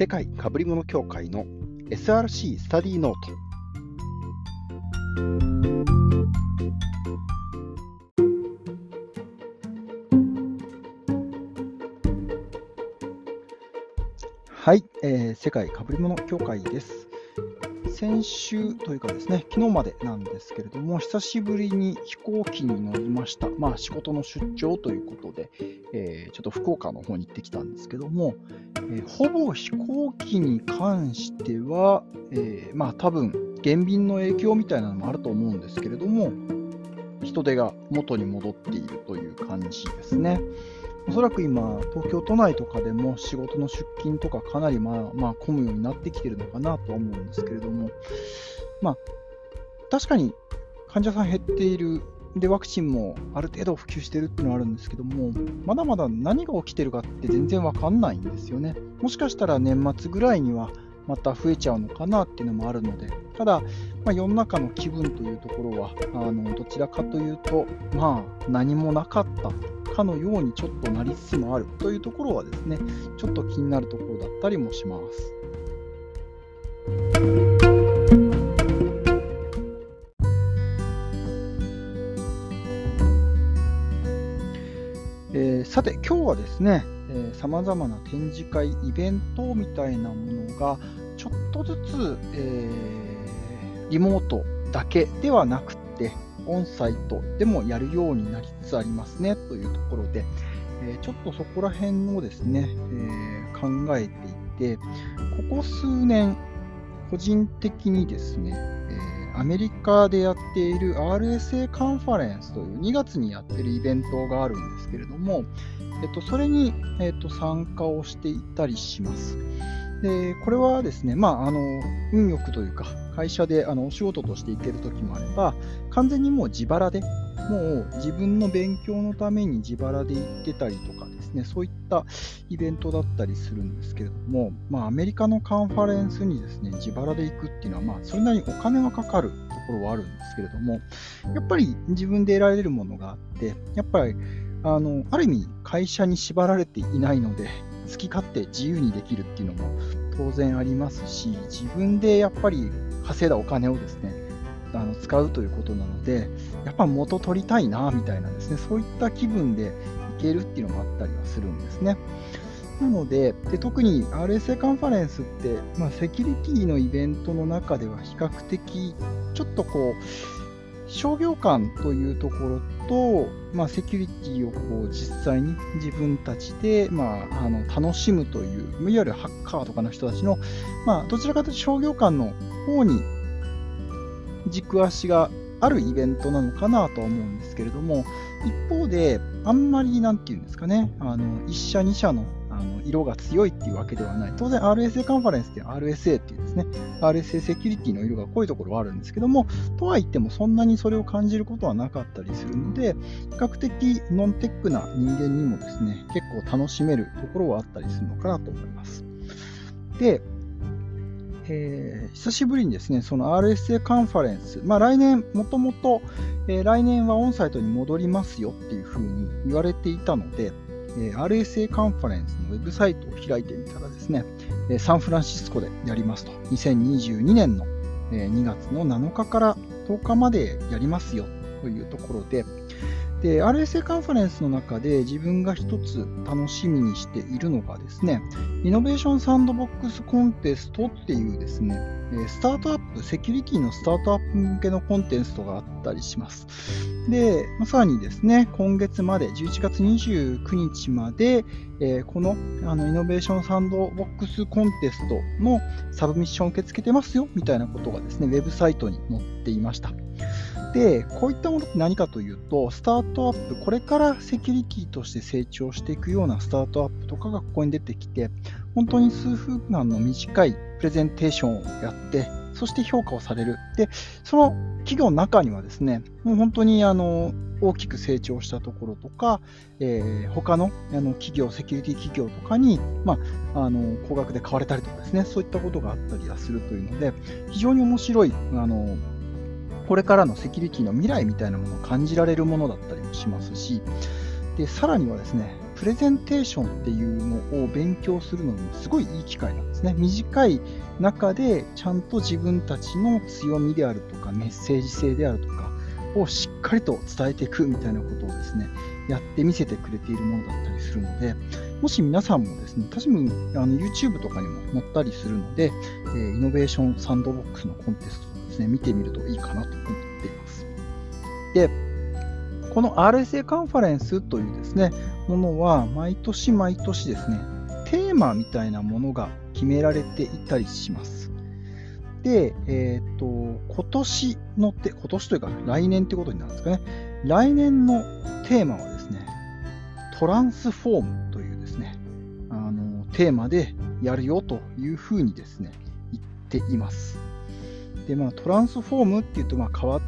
世界かぶり物協会の SRC スタディノート。はい、えー、世界かぶり物協会です。先週というかですね、昨日までなんですけれども、久しぶりに飛行機に乗りました。まあ仕事の出張ということで、えー、ちょっと福岡の方に行ってきたんですけども、えー、ほぼ飛行機に関しては、えー、まあ多分、減便の影響みたいなのもあると思うんですけれども、人手が元に戻っているという感じですね。おそらく今、東京都内とかでも仕事の出勤とかかなりまあ、まあ、混むようになってきてるのかなとは思うんですけれども、まあ、確かに患者さん減っている、で、ワクチンもある程度普及してるっていうのはあるんですけども、まだまだ何が起きてるかって全然わかんないんですよね。もしかしたら年末ぐらいにはまた増えちゃうのかなっていうのもあるので、ただ、まあ、世の中の気分というところは、あのどちらかというと、まあ、何もなかったかのようにちょっとなりつつもあるというところはですね、ちょっと気になるところだったりもします。えー、さて、今日はですね、さまざまな展示会、イベントみたいなものが、とずつ、えー、リモートだけではなくて、オンサイトでもやるようになりつつありますねというところで、えちょっとそこら辺をですね、え考えていて、ここ数年、個人的にですね、えアメリカでやっている RSA カンファレンスという2月にやってるイベントがあるんですけれども、えっと、それに、えっと、参加をしていたりします。で、これはですね、まあ、あの、運よくというか、会社であのお仕事として行けるときもあれば、完全にもう自腹で、もう自分の勉強のために自腹で行ってたりとかですね、そういったイベントだったりするんですけれども、まあ、アメリカのカンファレンスにですね、自腹で行くっていうのは、まあ、それなりにお金はかかるところはあるんですけれども、やっぱり自分で得られるものがあって、やっぱり、あの、ある意味会社に縛られていないので、好き勝手自由にできるっていうのも当然ありますし、自分でやっぱり稼いだお金をですね、あの使うということなので、やっぱ元取りたいな、みたいなですね、そういった気分でいけるっていうのもあったりはするんですね。なので、で特に RSA カンファレンスって、まあ、セキュリティのイベントの中では比較的、ちょっとこう、商業間というところと、まあ、セキュリティをこう実際に自分たちで、まあ、あの楽しむという、いわゆるハッカーとかの人たちの、まあ、どちらかというと商業間の方に軸足があるイベントなのかなとは思うんですけれども、一方で、あんまりなんていうんですかね、あの1社、2社のあの色が強いっていうわけではない。当然 RSA カンファレンスって RSA っていうですね、RSA セキュリティの色が濃いところはあるんですけども、とはいってもそんなにそれを感じることはなかったりするので、比較的ノンテックな人間にもですね、結構楽しめるところはあったりするのかなと思います。で、えー、久しぶりにですね、その RSA カンファレンス、まあ、来年、もともと、え、来年はオンサイトに戻りますよっていうふうに言われていたので、RSA カンファレンスのウェブサイトを開いてみたらですね、サンフランシスコでやりますと、2022年の2月の7日から10日までやりますよというところで、で、RSA カンファレンスの中で自分が一つ楽しみにしているのがですね、イノベーションサンドボックスコンテストっていうですね、スタートアップ、セキュリティのスタートアップ向けのコンテストがあったりします。で、まさにですね、今月まで、11月29日まで、え、このあのイノベーションサンドボックスコンテストのサブミッションを受け付けてますよ、みたいなことがですね、ウェブサイトに載っていました。で、こういったものって何かというと、スタートアップ、これからセキュリティとして成長していくようなスタートアップとかがここに出てきて、本当に数分間の短いプレゼンテーションをやって、そして評価をされる。で、その企業の中にはですね、もう本当にあの大きく成長したところとか、えー、他のあの企業、セキュリティ企業とかに、まあ、あの高額で買われたりとかですね、そういったことがあったりはするというので、非常に面白いあのこれからのセキュリティの未来みたいなものを感じられるものだったりもしますし、でさらにはですね、プレゼンテーションっていうのを勉強するのにすごいいい機会なんですね。短い中でちゃんと自分たちの強みであるとかメッセージ性であるとかをしっかりと伝えていくみたいなことをですね、やってみせてくれているものだったりするので、もし皆さんもですね、多分あの YouTube とかにも載ったりするので、え、イノベーションサンドボックスのコンテストですね、見てみるといいかなと思っています。で、この RSA カンファレンスというですね、ものは毎年毎年ですね、テーマみたいなものが決められていたりします。で、えっ、ー、と、今年のって、今年というか来年ってことになるんですかね。来年のテーマはですね、トランスフォームというですね、あの、テーマでやるよというふうにですね、言っています。で、まあ、トランスフォームっていうと、まあ、変わ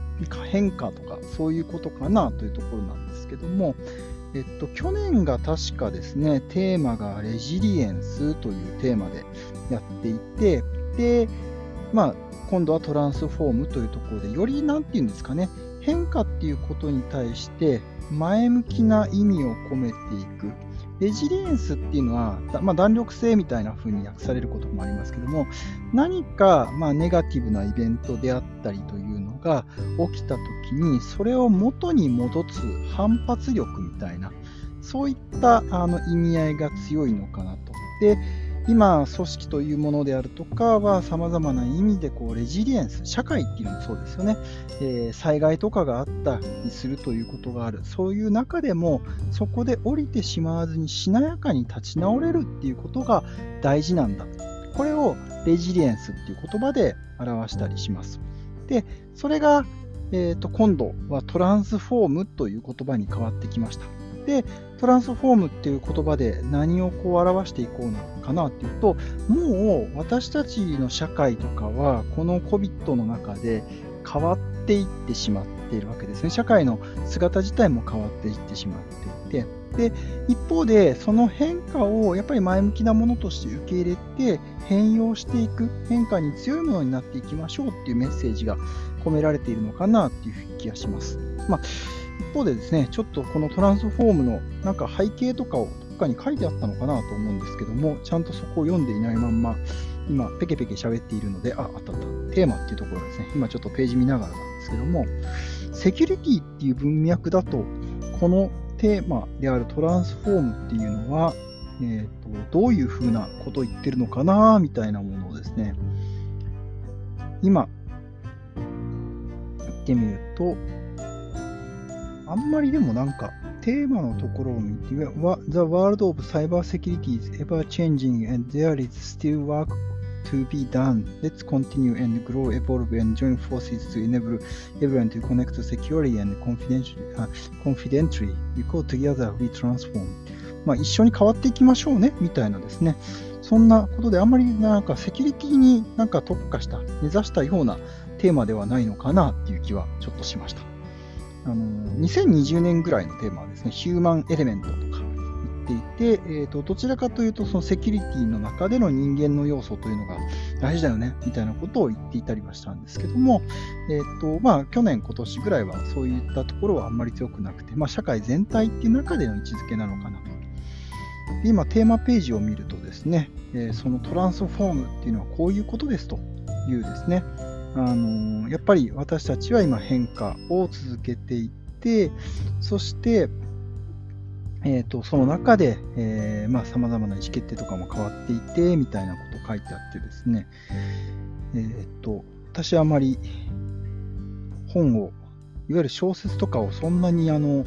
変化とか、そういうことかなというところなんですけども、えっと、去年が確かですね、テーマがレジリエンスというテーマでやっていて、で、まあ、今度はトランスフォームというところで、より何て言うんですかね、変化っていうことに対して前向きな意味を込めていく。レジリエンスっていうのは、まあ、弾力性みたいな風に訳されることもありますけども、何かまあネガティブなイベントであったりというのが起きたときに、それを元に戻す反発力みたいな、そういったあの意味合いが強いのかなと。で今、組織というものであるとかは、さまざまな意味でこうレジリエンス、社会っていうのもそうですよね、えー、災害とかがあったりするということがある、そういう中でも、そこで降りてしまわずに、しなやかに立ち直れるっていうことが大事なんだ。これをレジリエンスっていう言葉で表したりします。で、それが、えー、と今度はトランスフォームという言葉に変わってきました。で、トランスフォームっていう言葉で何をこう表していこうのかなっていうと、もう私たちの社会とかは、この COVID の中で変わっていってしまっているわけですね。社会の姿自体も変わっていってしまっていて、で、一方で、その変化をやっぱり前向きなものとして受け入れて、変容していく、変化に強いものになっていきましょうっていうメッセージが込められているのかなっていう気がします。まあ方でですね、ちょっとこのトランスフォームのなんか背景とかをどっかに書いてあったのかなと思うんですけども、ちゃんとそこを読んでいないまんま、今、ペケペケ喋っているので、あ、あったあった。テーマっていうところですね。今ちょっとページ見ながらなんですけども、セキュリティっていう文脈だと、このテーマであるトランスフォームっていうのは、えーと、どういうふうなことを言ってるのかなみたいなものをですね、今、言ってみると、あんまりでもなんか、テーマのところを見て、The world of cyber security is ever changing and there is still work to be done. Let's continue and grow, evolve and join forces to enable everyone to connect securely and confidentially. Uh, confidently. We go together, we transform. まあ一緒に変わっていきましょうね、みたいなですね。そんなことであんまりなんかセキュリティになんか特化した、目指したようなテーマではないのかなっていう気はちょっとしました。あの2020年ぐらいのテーマはですね、ヒューマンエレメントとか言っていて、えーと、どちらかというと、そのセキュリティの中での人間の要素というのが大事だよね、みたいなことを言っていたりはしたんですけども、えーとまあ、去年、今年ぐらいはそういったところはあんまり強くなくて、まあ、社会全体っていう中での位置づけなのかなと。今、テーマページを見るとですね、えー、そのトランスフォームっていうのはこういうことですというですね、あのやっぱり私たちは今変化を続けていって、そして、えーと、その中で、えー、まあ、様々な意思決定とかも変わっていて、みたいなこと書いてあってですね、えー、と、私はあまり本を、いわゆる小説とかをそんなにあの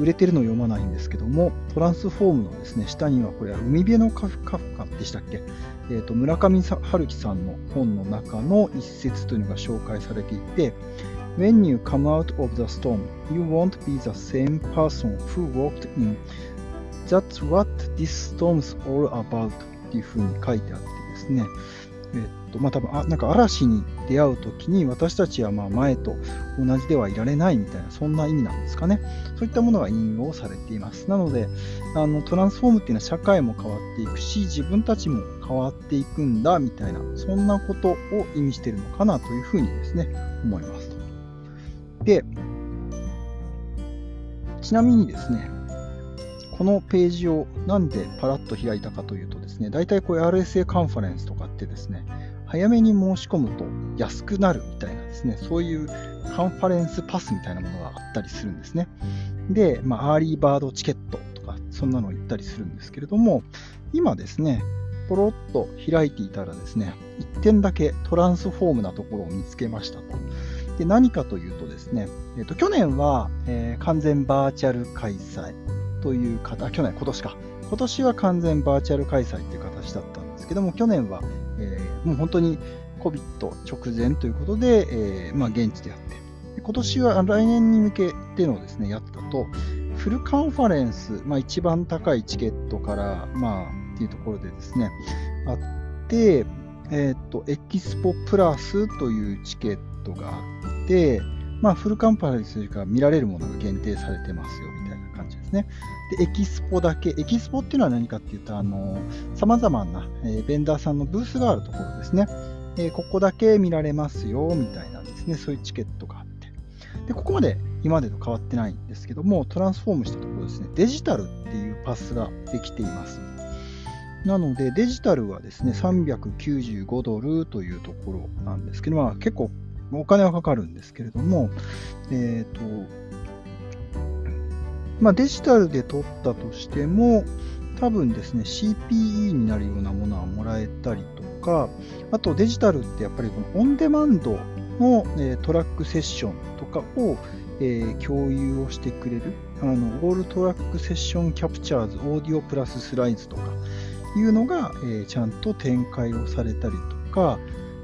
売れてるのを読まないんですけども、トランスフォームのですね、下にはこれは海辺のカフカフカでしたっけ？えーと、村上春樹さんの本の中の一節というのが紹介されていて、When you come out of the storm, you won't be the same person who walked in. That's what this storm's all about っていうふうに書いてあってですね、えっと、まあ多分、あなんか嵐に出会うときに私たちはまあ前と同じではいられないみたいな、そんな意味なんですかね。そういったものが引用されています。なので、あのトランスフォームっていうのは社会も変わっていくし、自分たちも変わっていくんだみたいな、そんなことを意味しているのかなというふうにですね、思います。で、ちなみにですね、このページをなんでパラッと開いたかというとですね、大体こういう RSA カンファレンスとかってですね、早めに申し込むと安くなるみたいなですね、そういうカンファレンスパスみたいなものがあったりするんですね。で、まあ、アーリーバードチケットとか、そんなのを言ったりするんですけれども、今ですね、ポロッと開いていたらですね、1点だけトランスフォームなところを見つけましたと。で何かというとですね、えーと、去年は、えー、完全バーチャル開催という形、去年、今年か。今年は完全バーチャル開催という形だったんですけども、去年は、もう本当に COVID 直前ということで、えー、まあ、現地でやって、今年は来年に向けてのですね、やったと、フルカンファレンス、まあ、一番高いチケットから、まあ、っていうところでですね、あって、えっ、ー、と、エキスポプラスというチケットがあって、まあ、フルカンパレンスが見られるものが限定されてますよ。み感じですね。で、エキスポだけ、エキスポっていうのは何かっていうと、あの、様々な、えー、ベンダーさんのブースがあるところですね。えー、ここだけ見られますよみたいなんですね、そういうチケットがあって。で、ここまで今までと変わってないんですけども、トランスフォームしたところですね、デジタルっていうパスができています。なので、デジタルはですね、395ドルというところなんですけど、まあ、結構お金はかかるんですけれども、えっ、ー、と、まあ、デジタルで取ったとしても、多分ですね、CPE になるようなものはもらえたりとか、あとデジタルってやっぱりこのオンデマンドの、トラックセッションとかを、共有をしてくれる、あの、オールトラックセッションキャプチャーズ、オーディオプラススライズとかいうのが、ちゃんと展開をされたりとか、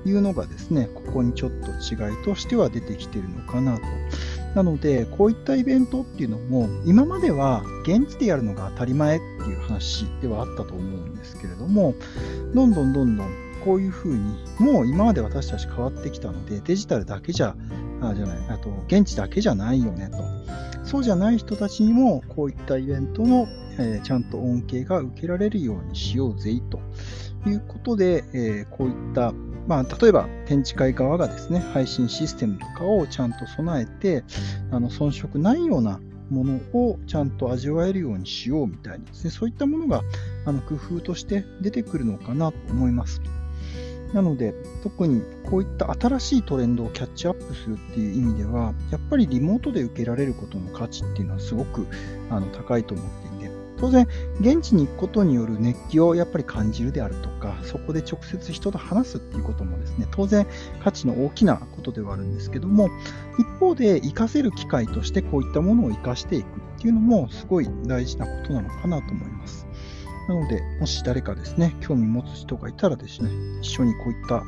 いうのがですね、ここにちょっと違いとしては出てきてるのかなと。なので、こういったイベントっていうのも、今までは現地でやるのが当たり前っていう話ではあったと思うんですけれども、どんどんどんどんこういうふうに、もう今まで私たち変わってきたので、デジタルだけじゃ、あじゃない、あと現地だけじゃないよねと。そうじゃない人たちにも、こういったイベントの、えー、ちゃんと恩恵が受けられるようにしようぜということで、えー、こういったまあ、例えば展示会側がですね、配信システムとかをちゃんと備えて、あの遜色ないようなものをちゃんと味わえるようにしようみたいにですね、そういったものがあの工夫として出てくるのかなと思います。なので、特にこういった新しいトレンドをキャッチアップするっていう意味では、やっぱりリモートで受けられることの価値っていうのはすごくあの高いと思ってい当然、現地に行くことによる熱気をやっぱり感じるであるとか、そこで直接人と話すっていうこともですね、当然価値の大きなことではあるんですけども、一方で活かせる機会としてこういったものを活かしていくっていうのもすごい大事なことなのかなと思います。なので、もし誰かですね、興味持つ人がいたらですね、一緒にこういった、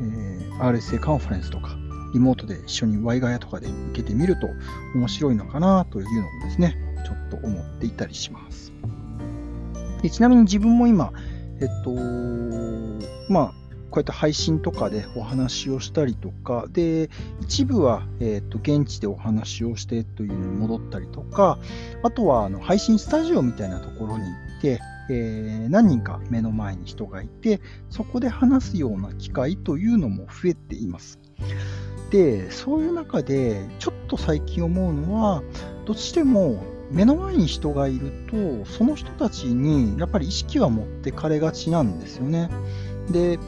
えー、RSA カンファレンスとか、リモートで一緒にワイガヤとかで受けてみると面白いのかなというのもですね、ちょっと思っていたりします。でちなみに自分も今、えっと、まあ、こうやって配信とかでお話をしたりとか、で、一部は、えっと、現地でお話をしてというのに戻ったりとか、あとは、あの、配信スタジオみたいなところに行って、えー、何人か目の前に人がいて、そこで話すような機会というのも増えています。で、そういう中で、ちょっと最近思うのは、どうしても目の前に人がいると、その人たちにやっぱり意識は持ってかれがちなんですよね。で、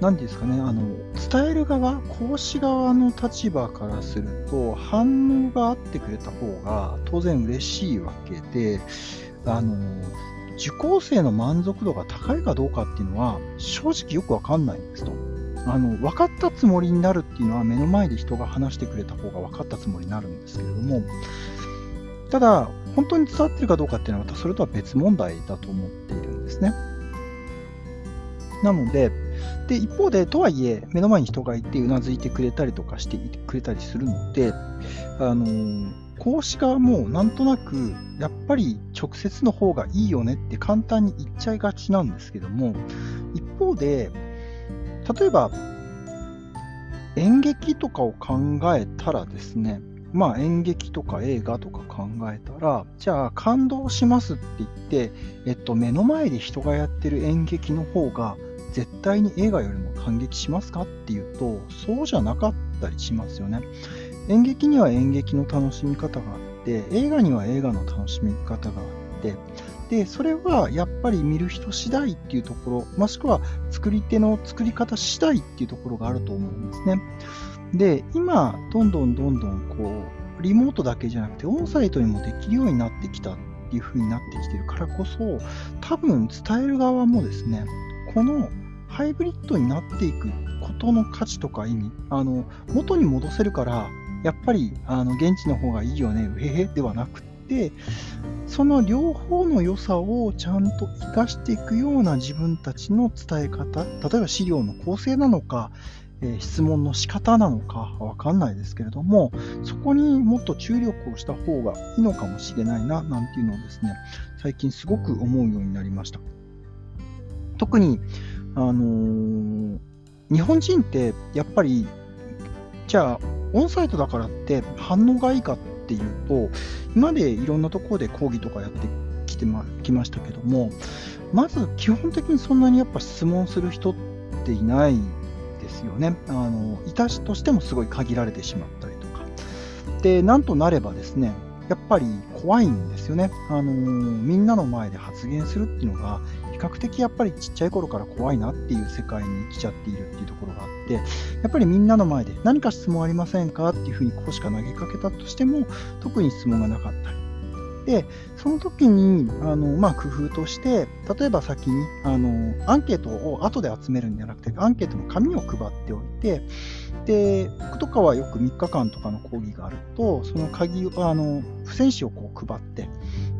何ですかね、あの、伝える側、講師側の立場からすると、反応があってくれた方が当然嬉しいわけで、あの、受講生の満足度が高いかどうかっていうのは、正直よくわかんないんですと。あの、分かったつもりになるっていうのは、目の前で人が話してくれた方が分かったつもりになるんですけれども、ただ、本当に伝わってるかどうかっていうのはまたそれとは別問題だと思っているんですね。なので、で一方で、とはいえ、目の前に人がいてうなずいてくれたりとかしてくれたりするので、あの講師側もなんとなく、やっぱり直接の方がいいよねって簡単に言っちゃいがちなんですけども、一方で、例えば、演劇とかを考えたらですね、まあ、演劇とか映画とか考えたら、じゃあ感動しますって言って、えっと、目の前で人がやってる演劇の方が絶対に映画よりも感激しますかっていうと、そうじゃなかったりしますよね。演劇には演劇の楽しみ方があって、映画には映画の楽しみ方があって、て、で、それはやっぱり見る人次第っていうところ、もしくは作り手の作り方次第っていうところがあると思うんですね。で、今、どんどんどんどんこう、リモートだけじゃなくて、オンサイトにもできるようになってきたっていう風になってきてるからこそ、多分伝える側もですね、このハイブリッドになっていくことの価値とか意味、あの元に戻せるから、やっぱりあの現地の方がいいよね、うへへではなくて、その両方の良さをちゃんと活かしていくような自分たちの伝え方、例えば資料の構成なのか、えー、質問の仕方なのかわかんないですけれども、そこにもっと注力をした方がいいのかもしれないな、なんていうのをですね、最近すごく思うようになりました。特に、あのー、日本人ってやっぱり、じゃあ、オンサイトだからって反応がいいかってていうと、今までいろんなところで講義とかやってきてまきましたけども、まず基本的にそんなにやっぱ質問する人っていないですよね。あのいたしとしてもすごい限られてしまったりとか。で、なんとなればですね、やっぱり怖いんですよね。あのみんなの前で発言するっていうのが、比較的やっぱりちっちゃい頃から怖いなっていう世界に生きちゃっているっていうところがあって、やっぱりみんなの前で何か質問ありませんかっていうふうにこうしか投げかけたとしても、特に質問がなかったり。で、その時に、あの、まあ、工夫として、例えば先に、あの、アンケートを後で集めるんじゃなくて、アンケートの紙を配っておいて、で、僕とかはよく3日間とかの講義があると、その鍵を、あの、付箋紙をこう配って、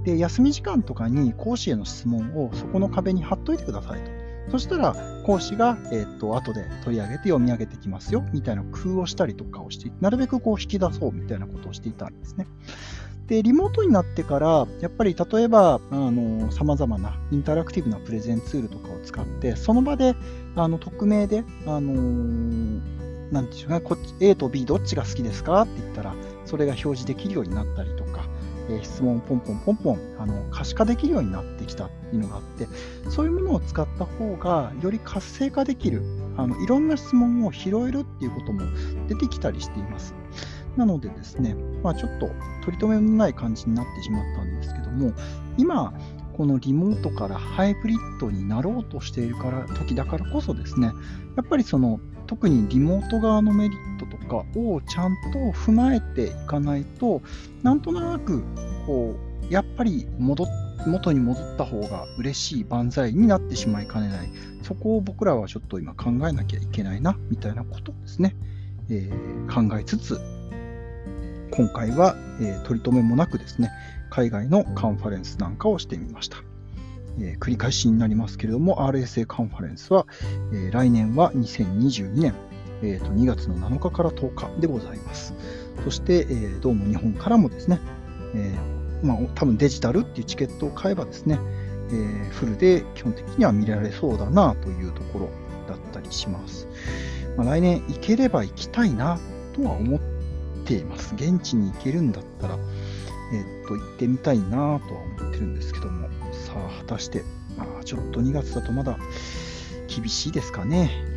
で、休み時間とかに講師への質問をそこの壁に貼っといてくださいと。そしたら、講師が、えっ、と、後で取り上げて読み上げてきますよ、みたいな工夫をしたりとかをして、なるべくこう引き出そうみたいなことをしていたんですね。で、リモートになってから、やっぱり例えば、あの、様々なインタラクティブなプレゼンツールとかを使って、その場で、あの、匿名で、あのなんでしょうね、こっち A と B どっちが好きですかって言ったら、それが表示できるようになったりとか、え質問をポンポンポンポンあの可視化できるようになってきたっていうのがあって、そういうものを使った方がより活性化できる、あのいろんな質問を拾えるっていうことも出てきたりしています。なのでですね、まあ、ちょっと取り留めのない感じになってしまったんですけども、今、このリモートからハイブリッドになろうとしているから時だからこそですね、やっぱりその特にリモート側のメリットかをちゃんと踏まえていかないと、なんとなくこうやっぱり戻元に戻った方が嬉しい万歳になってしまいかねない、そこを僕らはちょっと今考えなきゃいけないなみたいなことですね、えー、考えつつ、今回は、えー、取り留めもなくですね、海外のカンファレンスなんかをしてみました。えー、繰り返しになりますけれども、RSA カンファレンスは、えー、来年は2022年、えーと、2月の7日から10日でございます。そして、えー、どうも日本からもですね、えー、まあ、多分デジタルっていうチケットを買えばですね、えー、フルで基本的には見られそうだなというところだったりします。まあ、来年行ければ行きたいなとは思っています。現地に行けるんだったら、えー、っと、行ってみたいなとは思ってるんですけども、さあ、果たして、まあ、ちょっと2月だとまだ厳しいですかね。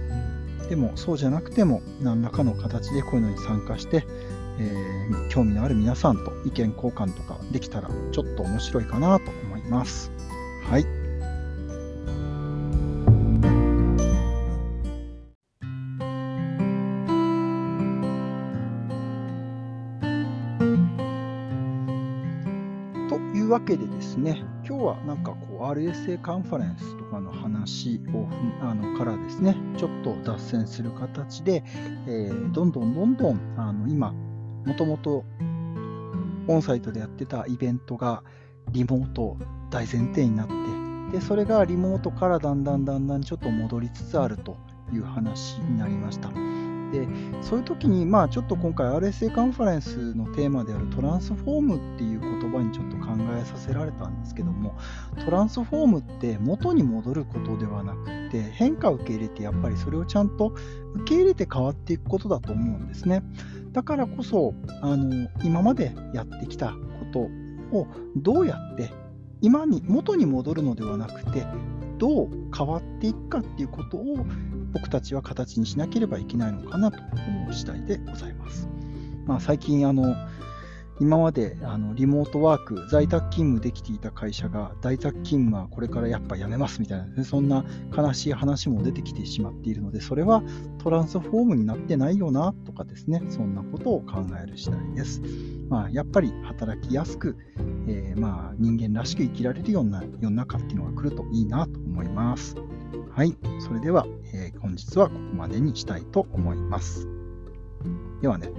でも、そうじゃなくても、何らかの形でこういうのに参加して、えー、興味のある皆さんと意見交換とかできたら、ちょっと面白いかなと思います。はい。ね、今日はなんかこう RSA カンファレンスとかの話をあのからですね、ちょっと脱線する形で、えー、どんどんどんどんあの今、もともとオンサイトでやってたイベントがリモート大前提になって、でそれがリモートからだんだんだんだんちょっと戻りつつあるという話になりました。でそういう時に、まあ、ちょっと今回 RSA カンファレンスのテーマであるトランスフォームっていうこと言葉にちょっと考えさせられたんですけどもトランスフォームって元に戻ることではなくて変化を受け入れてやっぱりそれをちゃんと受け入れて変わっていくことだと思うんですねだからこそあの今までやってきたことをどうやって今に元に戻るのではなくてどう変わっていくかっていうことを僕たちは形にしなければいけないのかなと思う次第でございます。まあ、最近あの今まであのリモートワーク、在宅勤務できていた会社が、在宅勤務はこれからやっぱやめますみたいな、ね、そんな悲しい話も出てきてしまっているので、それはトランスフォームになってないよなとかですね、そんなことを考える次第です。まあ、やっぱり働きやすく、えー、まあ人間らしく生きられるような世の中っていうのが来るといいなと思います。はい、それでは、えー、本日はここまでにしたいと思います。ではね。